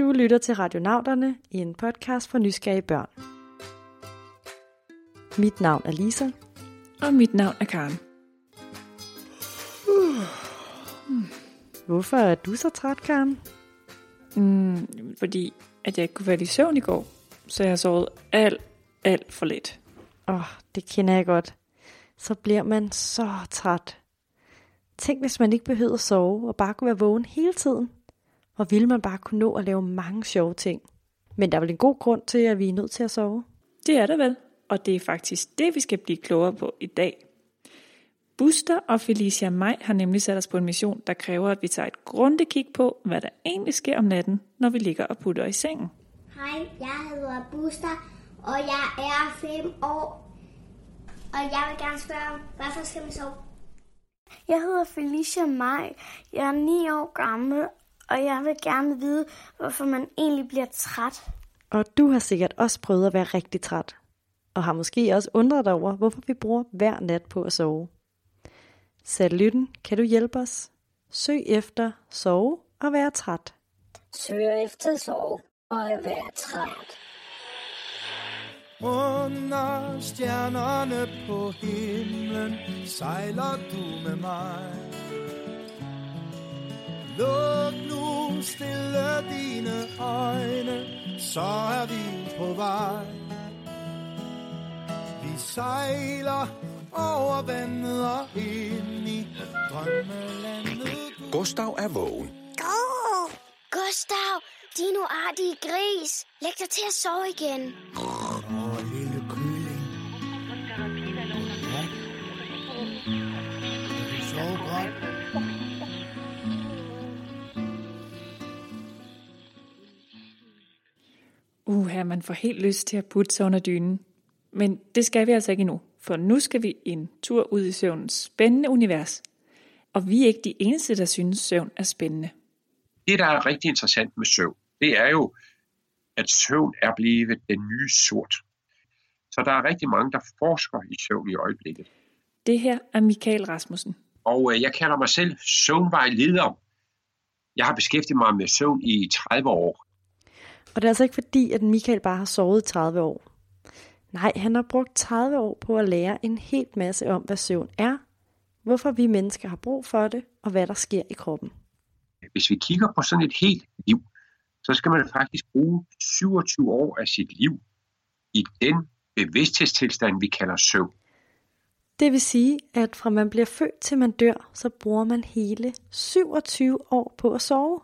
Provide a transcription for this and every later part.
Du lytter til Radionauterne i en podcast for nysgerrige børn. Mit navn er Lisa. Og mit navn er Karen. Hvorfor er du så træt, Karen? Mm, fordi at jeg ikke kunne falde i søvn i går, så jeg har sovet alt, alt for lidt. Åh, oh, det kender jeg godt. Så bliver man så træt. Tænk, hvis man ikke behøvede at sove og bare kunne være vågen hele tiden. Hvor ville man bare kunne nå at lave mange sjove ting. Men der er vel en god grund til, at vi er nødt til at sove? Det er der vel, og det er faktisk det, vi skal blive klogere på i dag. Buster og Felicia Maj har nemlig sat os på en mission, der kræver, at vi tager et grundigt kig på, hvad der egentlig sker om natten, når vi ligger og putter i sengen. Hej, jeg hedder Buster, og jeg er 5 år. Og jeg vil gerne spørge, hvorfor skal vi sove? Jeg hedder Felicia Maj. Jeg er 9 år gammel, og jeg vil gerne vide, hvorfor man egentlig bliver træt. Og du har sikkert også prøvet at være rigtig træt. Og har måske også undret dig over, hvorfor vi bruger hver nat på at sove. Satellytten, kan du hjælpe os? Søg efter sove og være træt. Søger efter sove og være træt. Under stjernerne på himlen sejler du med mig. Luk nu stille dine øjne, så er vi på vej. Vi sejler over vandet og ind i drømmelandet. Gustav er vågen. Go! Gustav, din uartige gris. Læg dig til at sove igen. Åh, lille kylling. Ja. Uha, man får helt lyst til at putte sig under dynen. Men det skal vi altså ikke endnu, for nu skal vi en tur ud i søvnens spændende univers. Og vi er ikke de eneste, der synes, søvn er spændende. det, der er rigtig interessant med søvn, det er jo, at søvn er blevet den nye sort. Så der er rigtig mange, der forsker i søvn i øjeblikket. Det her er Michael Rasmussen. Og øh, jeg kalder mig selv søvnvejleder. Jeg har beskæftiget mig med søvn i 30 år. Og det er altså ikke fordi, at Michael bare har sovet i 30 år. Nej, han har brugt 30 år på at lære en helt masse om, hvad søvn er, hvorfor vi mennesker har brug for det, og hvad der sker i kroppen. Hvis vi kigger på sådan et helt liv, så skal man faktisk bruge 27 år af sit liv i den bevidsthedstilstand, vi kalder søvn. Det vil sige, at fra man bliver født til man dør, så bruger man hele 27 år på at sove.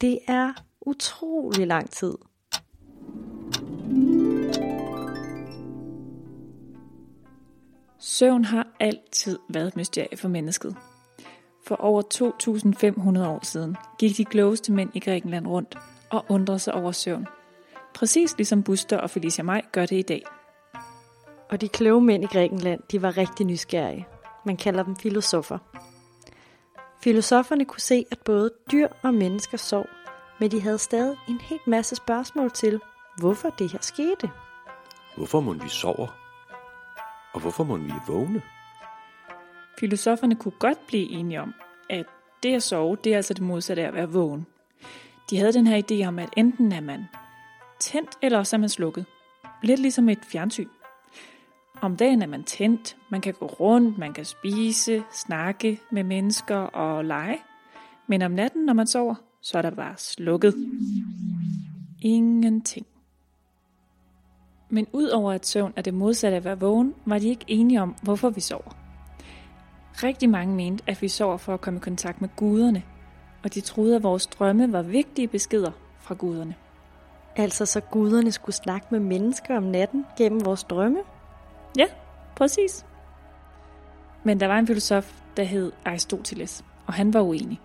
Det er utrolig lang tid. Søvn har altid været et mysterie for mennesket. For over 2.500 år siden gik de klogeste mænd i Grækenland rundt og undrede sig over søvn. Præcis ligesom Buster og Felicia Maj gør det i dag. Og de kloge mænd i Grækenland, de var rigtig nysgerrige. Man kalder dem filosofer. Filosoferne kunne se, at både dyr og mennesker sov, men de havde stadig en helt masse spørgsmål til, hvorfor det her skete. Hvorfor må vi sover? Og hvorfor må vi vågne? Filosoferne kunne godt blive enige om, at det at sove, det er altså det modsatte af at være vågen. De havde den her idé om, at enten er man tændt, eller også er man slukket. Lidt ligesom et fjernsyn. Om dagen er man tændt, man kan gå rundt, man kan spise, snakke med mennesker og lege. Men om natten, når man sover, så er der bare slukket. Ingenting. Men udover at søvn er det modsatte af at være vågen, var de ikke enige om, hvorfor vi sover. Rigtig mange mente, at vi sover for at komme i kontakt med guderne, og de troede, at vores drømme var vigtige beskeder fra guderne. Altså så guderne skulle snakke med mennesker om natten gennem vores drømme. Ja, præcis. Men der var en filosof, der hed Aristoteles, og han var uenig.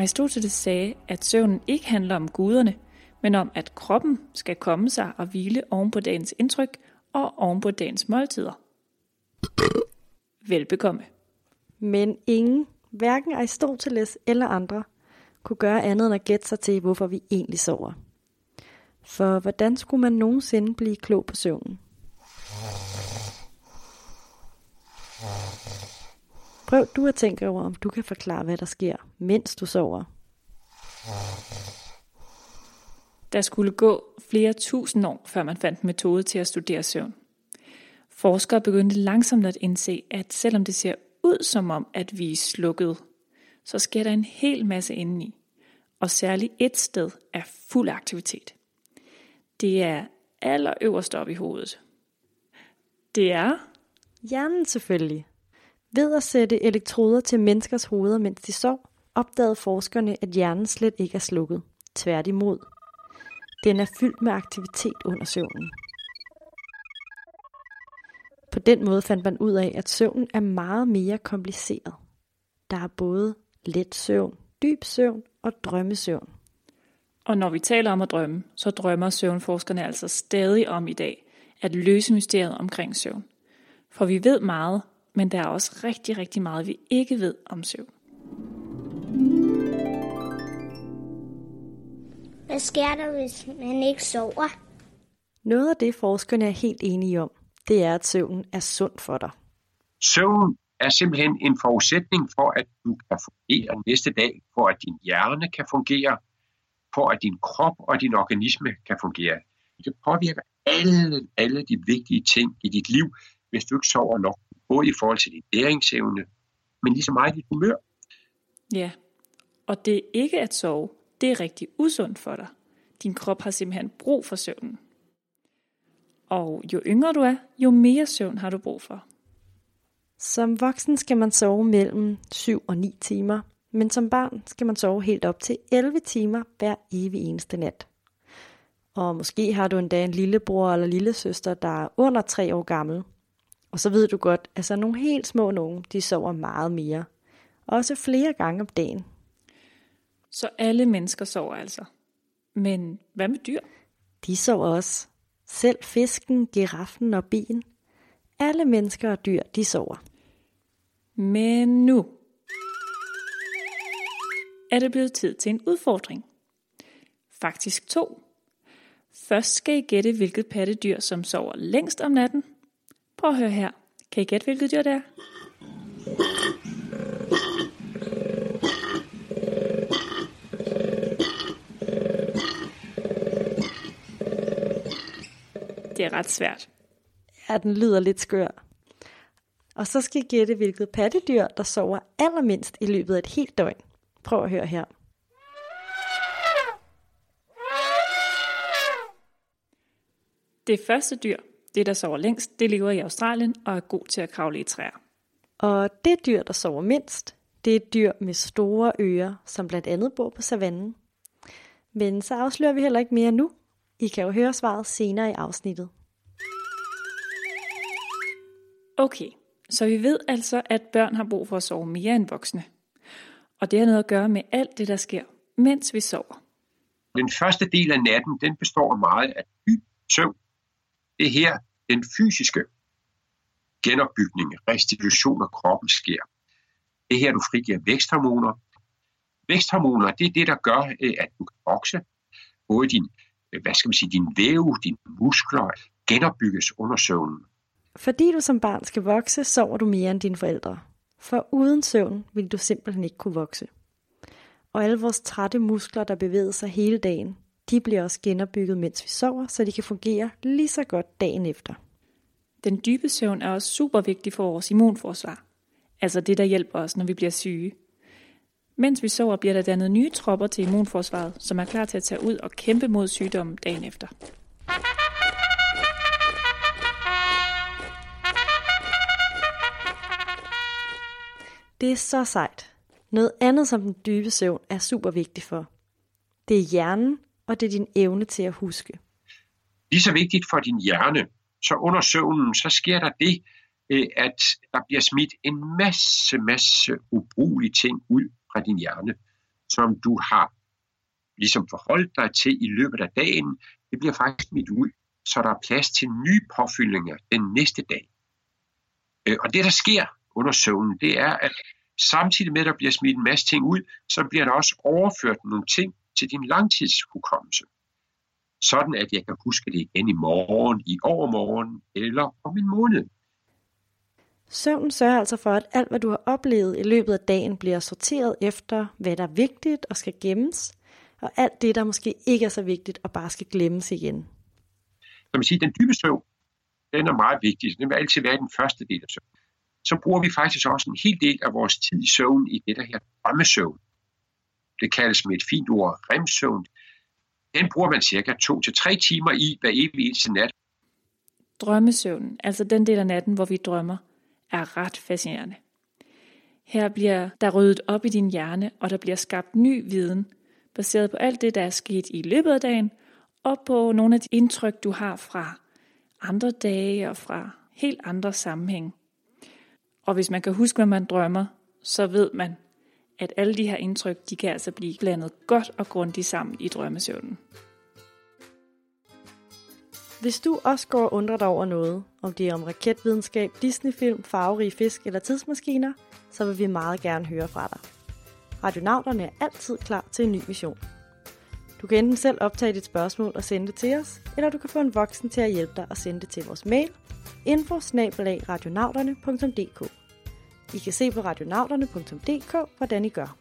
Aristoteles sagde, at søvnen ikke handler om guderne, men om, at kroppen skal komme sig og hvile oven på dagens indtryk og oven på dagens måltider. Velbekomme. Men ingen, hverken Aristoteles eller andre, kunne gøre andet end at gætte sig til, hvorfor vi egentlig sover. For hvordan skulle man nogensinde blive klog på søvnen? Prøv du at tænke over, om du kan forklare, hvad der sker, mens du sover. Der skulle gå flere tusind år, før man fandt en metode til at studere søvn. Forskere begyndte langsomt at indse, at selvom det ser ud som om, at vi er slukket, så sker der en hel masse indeni. Og særligt et sted er fuld aktivitet. Det er allerøverst op i hovedet. Det er Hjernen selvfølgelig. Ved at sætte elektroder til menneskers hoveder, mens de sov, opdagede forskerne, at hjernen slet ikke er slukket. Tværtimod. Den er fyldt med aktivitet under søvnen. På den måde fandt man ud af, at søvnen er meget mere kompliceret. Der er både let søvn, dyb søvn og drømmesøvn. Og når vi taler om at drømme, så drømmer søvnforskerne altså stadig om i dag at løse mysteriet omkring søvn. For vi ved meget, men der er også rigtig, rigtig meget, vi ikke ved om søvn. Hvad sker der, hvis man ikke sover? Noget af det, forskerne er helt enige om, det er, at søvnen er sund for dig. Søvn er simpelthen en forudsætning for, at du kan fungere næste dag, for at din hjerne kan fungere, for at din krop og din organisme kan fungere. Det påvirker alle, alle de vigtige ting i dit liv, hvis du ikke sover nok. Både i forhold til din læringsevne, men lige så meget dit humør. Ja, og det ikke at sove, det er rigtig usundt for dig. Din krop har simpelthen brug for søvnen. Og jo yngre du er, jo mere søvn har du brug for. Som voksen skal man sove mellem 7 og 9 timer, men som barn skal man sove helt op til 11 timer hver evig eneste nat. Og måske har du endda en lillebror eller lillesøster, der er under 3 år gammel. Og så ved du godt, at så nogle helt små nogen, de sover meget mere. Også flere gange om dagen. Så alle mennesker sover altså. Men hvad med dyr? De sover også. Selv fisken, giraffen og bien. Alle mennesker og dyr, de sover. Men nu er det blevet tid til en udfordring. Faktisk to. Først skal I gætte, hvilket pattedyr, som sover længst om natten. Prøv at høre her. Kan I gætte, hvilket dyr det er? Det er ret svært. Ja, den lyder lidt skør. Og så skal I gætte, hvilket pattedyr, der sover allermindst i løbet af et helt døgn. Prøv at høre her. Det første dyr, det der sover længst, det lever i Australien og er god til at kravle i træer. Og det dyr, der sover mindst, det er et dyr med store ører, som blandt andet bor på savannen. Men så afslører vi heller ikke mere nu. I kan jo høre svaret senere i afsnittet. Okay, så vi ved altså, at børn har brug for at sove mere end voksne. Og det har noget at gøre med alt det, der sker, mens vi sover. Den første del af natten, den består meget af dyb søvn. Det er her, den fysiske genopbygning, restitution af kroppen sker. Det er her, du frigiver væksthormoner. Væksthormoner, det er det, der gør, øh, at du kan vokse. Både din, øh, hvad skal man sige, din væv, dine muskler genopbygges under søvnen. Fordi du som barn skal vokse, sover du mere end dine forældre. For uden søvn vil du simpelthen ikke kunne vokse. Og alle vores trætte muskler, der bevæger sig hele dagen, de bliver også genopbygget, mens vi sover, så de kan fungere lige så godt dagen efter. Den dybe søvn er også super vigtig for vores immunforsvar. Altså det, der hjælper os, når vi bliver syge. Mens vi sover, bliver der dannet nye tropper til immunforsvaret, som er klar til at tage ud og kæmpe mod sygdommen dagen efter. Det er så sejt. Noget andet, som den dybe søvn er super vigtig for. Det er hjernen, og det er din evne til at huske. Lige så vigtigt for din hjerne, så under søvnen, så sker der det, øh, at der bliver smidt en masse, masse ubrugelige ting ud fra din hjerne, som du har ligesom forholdt dig til i løbet af dagen. Det bliver faktisk smidt ud, så der er plads til nye påfyldninger den næste dag. Øh, og det, der sker under søvnen, det er, at samtidig med, at der bliver smidt en masse ting ud, så bliver der også overført nogle ting til din langtidshukommelse. Sådan at jeg kan huske det igen i morgen, i overmorgen eller om en måned. Søvnen sørger altså for, at alt, hvad du har oplevet i løbet af dagen, bliver sorteret efter, hvad der er vigtigt og skal gemmes, og alt det, der måske ikke er så vigtigt og bare skal glemmes igen. Så man siger, den dybe søvn, den er meget vigtig. Den vil altid være den første del af søvn. Så bruger vi faktisk også en hel del af vores tid i søvn i det der her drømmesøvn. Det kaldes med et fint ord remsøvn. Den bruger man cirka to til tre timer i hver evig eneste nat. Drømmesøvnen, altså den del af natten, hvor vi drømmer, er ret fascinerende. Her bliver der ryddet op i din hjerne, og der bliver skabt ny viden, baseret på alt det, der er sket i løbet af dagen, og på nogle af de indtryk, du har fra andre dage og fra helt andre sammenhæng. Og hvis man kan huske, hvad man drømmer, så ved man, at alle de her indtryk, de kan altså blive blandet godt og grundigt sammen i drømmesøvnen. Hvis du også går og undrer dig over noget, om det er om raketvidenskab, Disneyfilm, farverige fisk eller tidsmaskiner, så vil vi meget gerne høre fra dig. Radionauterne er altid klar til en ny mission. Du kan enten selv optage dit spørgsmål og sende det til os, eller du kan få en voksen til at hjælpe dig og sende det til vores mail info i kan se på radionauterne.dk, hvordan I gør.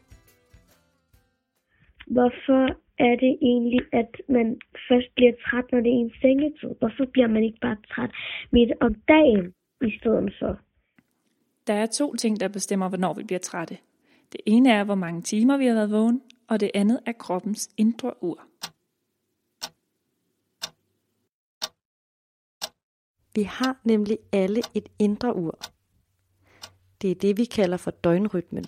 Hvorfor er det egentlig, at man først bliver træt, når det er en sengetid? Hvorfor bliver man ikke bare træt midt om dagen i stedet for? Der er to ting, der bestemmer, hvornår vi bliver trætte. Det ene er, hvor mange timer vi har været vågen, og det andet er kroppens indre ur. Vi har nemlig alle et indre ur. Det er det, vi kalder for døgnrytmen.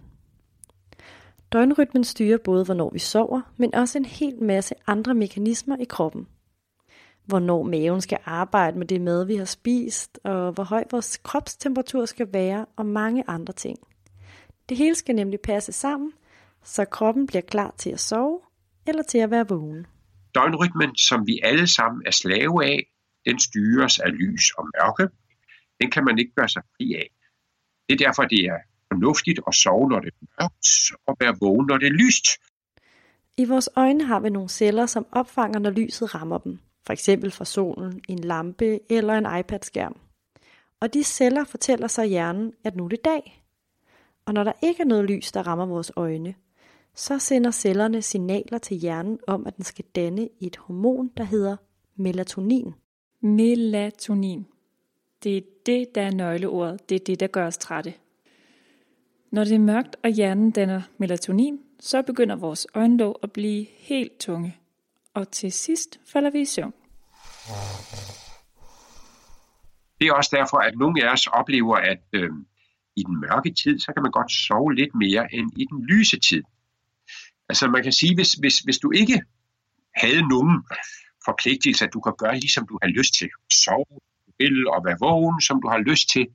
Døgnrytmen styrer både, hvornår vi sover, men også en hel masse andre mekanismer i kroppen. Hvornår maven skal arbejde med det mad, vi har spist, og hvor høj vores kropstemperatur skal være, og mange andre ting. Det hele skal nemlig passe sammen, så kroppen bliver klar til at sove eller til at være vågen. Døgnrytmen, som vi alle sammen er slave af, den styres af lys og mørke. Den kan man ikke gøre sig fri af. Det er derfor, det er fornuftigt at sove, når det er mørkt, og være vågen, når det er lyst. I vores øjne har vi nogle celler, som opfanger, når lyset rammer dem. For eksempel fra solen, en lampe eller en iPad-skærm. Og de celler fortæller så hjernen, at nu er det dag. Og når der ikke er noget lys, der rammer vores øjne, så sender cellerne signaler til hjernen om, at den skal danne et hormon, der hedder melatonin. Melatonin. Det er det, der er nøgleordet. Det er det, der gør os trætte. Når det er mørkt, og hjernen danner melatonin, så begynder vores øjenlåg at blive helt tunge. Og til sidst falder vi i søvn. Det er også derfor, at nogle af os oplever, at øh, i den mørke tid, så kan man godt sove lidt mere end i den lyse tid. Altså man kan sige, hvis, hvis, hvis du ikke havde nogen forpligtelse, at du kan gøre ligesom du har lyst til. Sove, vil, og være vågen, som du har lyst til.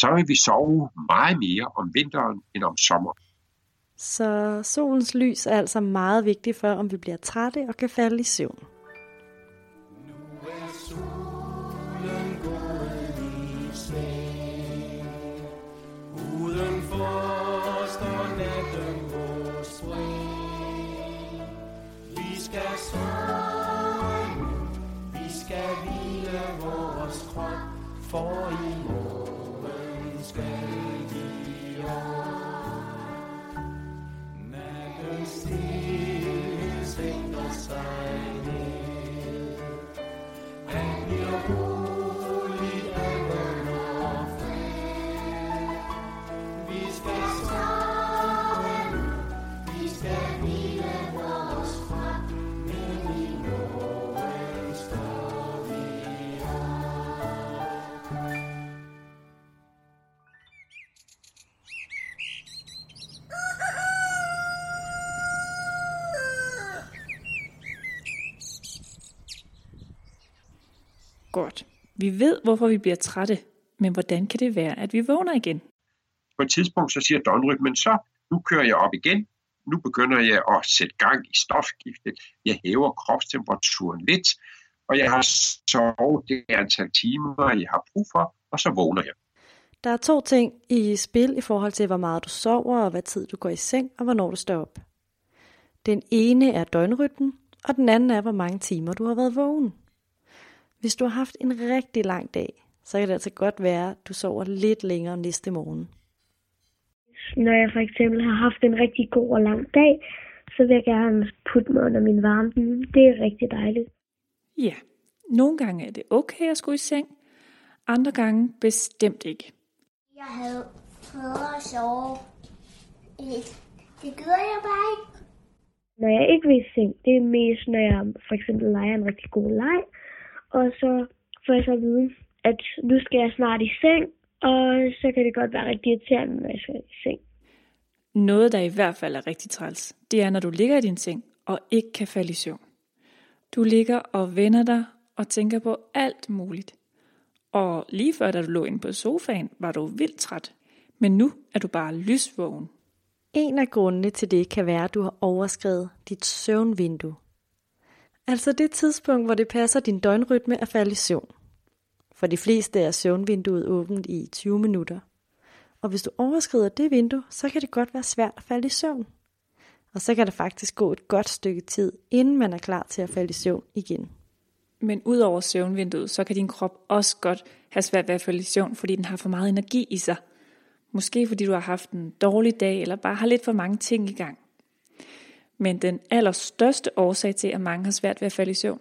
Så vil vi sove meget mere om vinteren end om sommeren. Så solens lys er altså meget vigtigt for, om vi bliver trætte og kan falde i søvn. Nu er solen for i morgen skal vi op. Natten stille sænker Godt. Vi ved, hvorfor vi bliver trætte, men hvordan kan det være, at vi vågner igen? På et tidspunkt så siger døgnrytmen, så nu kører jeg op igen. Nu begynder jeg at sætte gang i stofskiftet. Jeg hæver kropstemperaturen lidt, og jeg har sovet det antal timer, jeg har brug for, og så vågner jeg. Der er to ting i spil i forhold til, hvor meget du sover, og hvad tid du går i seng, og hvornår du står op. Den ene er døgnrytmen, og den anden er, hvor mange timer du har været vågen. Hvis du har haft en rigtig lang dag, så kan det altså godt være, at du sover lidt længere næste morgen. Når jeg for eksempel har haft en rigtig god og lang dag, så vil jeg gerne putte mig under min varme dyne. Det er rigtig dejligt. Ja, nogle gange er det okay at skulle i seng, andre gange bestemt ikke. Jeg havde prøvet at sove. Det gider jeg bare ikke. Når jeg ikke vil i seng, det er mest, når jeg for eksempel leger en rigtig god leg, og så får jeg så at vide, at nu skal jeg snart i seng, og så kan det godt være rigtig irriterende, når jeg skal i seng. Noget, der i hvert fald er rigtig træls, det er, når du ligger i din seng og ikke kan falde i søvn. Du ligger og vender dig og tænker på alt muligt. Og lige før, da du lå inde på sofaen, var du vildt træt. Men nu er du bare lysvågen. En af grundene til det kan være, at du har overskrevet dit søvnvindue. Altså det tidspunkt, hvor det passer din døgnrytme at falde i søvn. For de fleste er søvnvinduet åbent i 20 minutter. Og hvis du overskrider det vindue, så kan det godt være svært at falde i søvn. Og så kan der faktisk gå et godt stykke tid, inden man er klar til at falde i søvn igen. Men ud over søvnvinduet, så kan din krop også godt have svært ved at falde i søvn, fordi den har for meget energi i sig. Måske fordi du har haft en dårlig dag, eller bare har lidt for mange ting i gang. Men den allerstørste årsag til, at mange har svært ved at falde i søvn,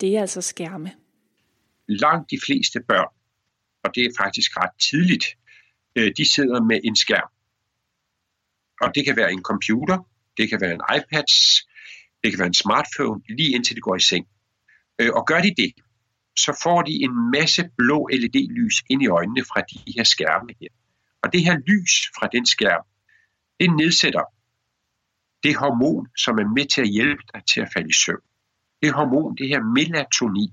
det er altså skærme. Langt de fleste børn, og det er faktisk ret tidligt, øh, de sidder med en skærm. Og det kan være en computer, det kan være en iPad, det kan være en smartphone, lige indtil de går i seng. Øh, og gør de det, så får de en masse blå LED-lys ind i øjnene fra de her skærme her. Og det her lys fra den skærm, det nedsætter det hormon, som er med til at hjælpe dig til at falde i søvn. Det hormon, det her melatonin.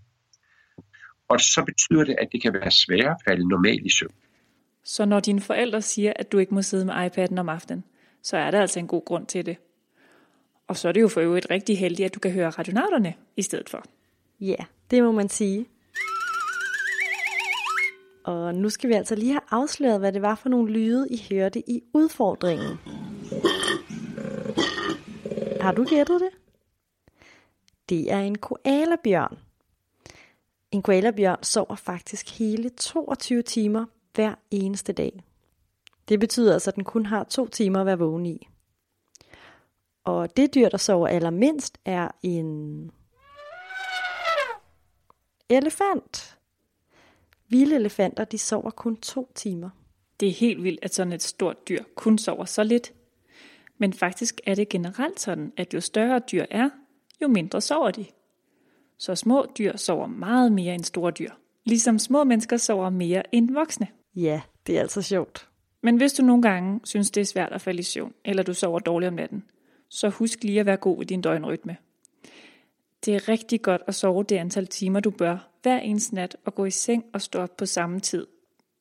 Og så betyder det, at det kan være sværere at falde normalt i søvn. Så når dine forældre siger, at du ikke må sidde med iPad'en om aftenen, så er der altså en god grund til det. Og så er det jo for øvrigt rigtig heldigt, at du kan høre radionauterne i stedet for. Ja, det må man sige. Og nu skal vi altså lige have afsløret, hvad det var for nogle lyde, I hørte i udfordringen. Har du gættet det? Det er en koalabjørn. En koalabjørn sover faktisk hele 22 timer hver eneste dag. Det betyder altså, at den kun har to timer at være vågen i. Og det dyr, der sover allermindst, er en elefant. Vilde elefanter, de sover kun to timer. Det er helt vildt, at sådan et stort dyr kun sover så lidt. Men faktisk er det generelt sådan, at jo større dyr er, jo mindre sover de. Så små dyr sover meget mere end store dyr. Ligesom små mennesker sover mere end voksne. Ja, det er altså sjovt. Men hvis du nogle gange synes, det er svært at falde i søvn, eller du sover dårligt om natten, så husk lige at være god i din døgnrytme. Det er rigtig godt at sove det antal timer, du bør, hver eneste nat, og gå i seng og stå op på samme tid,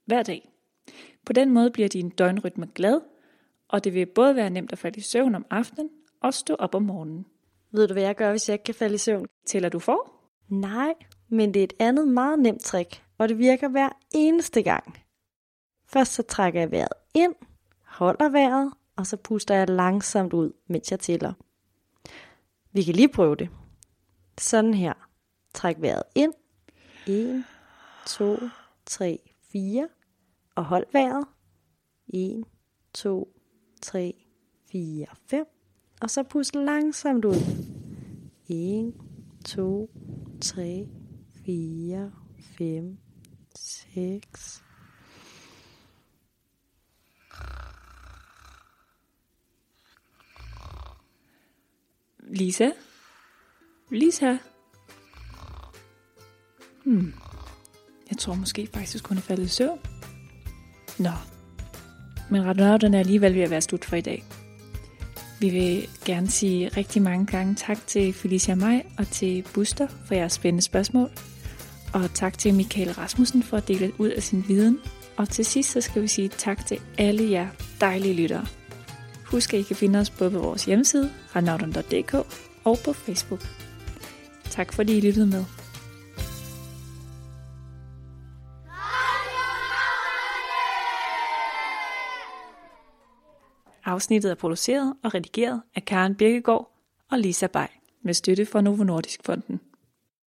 hver dag. På den måde bliver din døgnrytme glad, og det vil både være nemt at falde i søvn om aftenen og stå op om morgenen. Ved du, hvad jeg gør, hvis jeg ikke kan falde i søvn? Tæller du for? Nej, men det er et andet meget nemt trick, og det virker hver eneste gang. Først så trækker jeg vejret ind, holder vejret, og så puster jeg langsomt ud, mens jeg tæller. Vi kan lige prøve det. Sådan her. Træk vejret ind. 1, 2, 3, 4. Og hold vejret. 1, 2, 3, 4, 5. Og så pust langsomt ud. 1, 2, 3, 4, 5, 6. Lisa? Lisa? Hmm. Jeg tror måske faktisk, hun er faldet i søvn. Nå. Men radionauterne er alligevel ved at være slut for i dag. Vi vil gerne sige rigtig mange gange tak til Felicia Maj og til Buster for jeres spændende spørgsmål. Og tak til Michael Rasmussen for at dele ud af sin viden. Og til sidst så skal vi sige tak til alle jer dejlige lyttere. Husk at I kan finde os både på vores hjemmeside, radionauterne.dk og på Facebook. Tak fordi I lyttede med. Afsnittet er produceret og redigeret af Karen Birkegaard og Lisa Bay med støtte fra Novo Nordisk Fonden.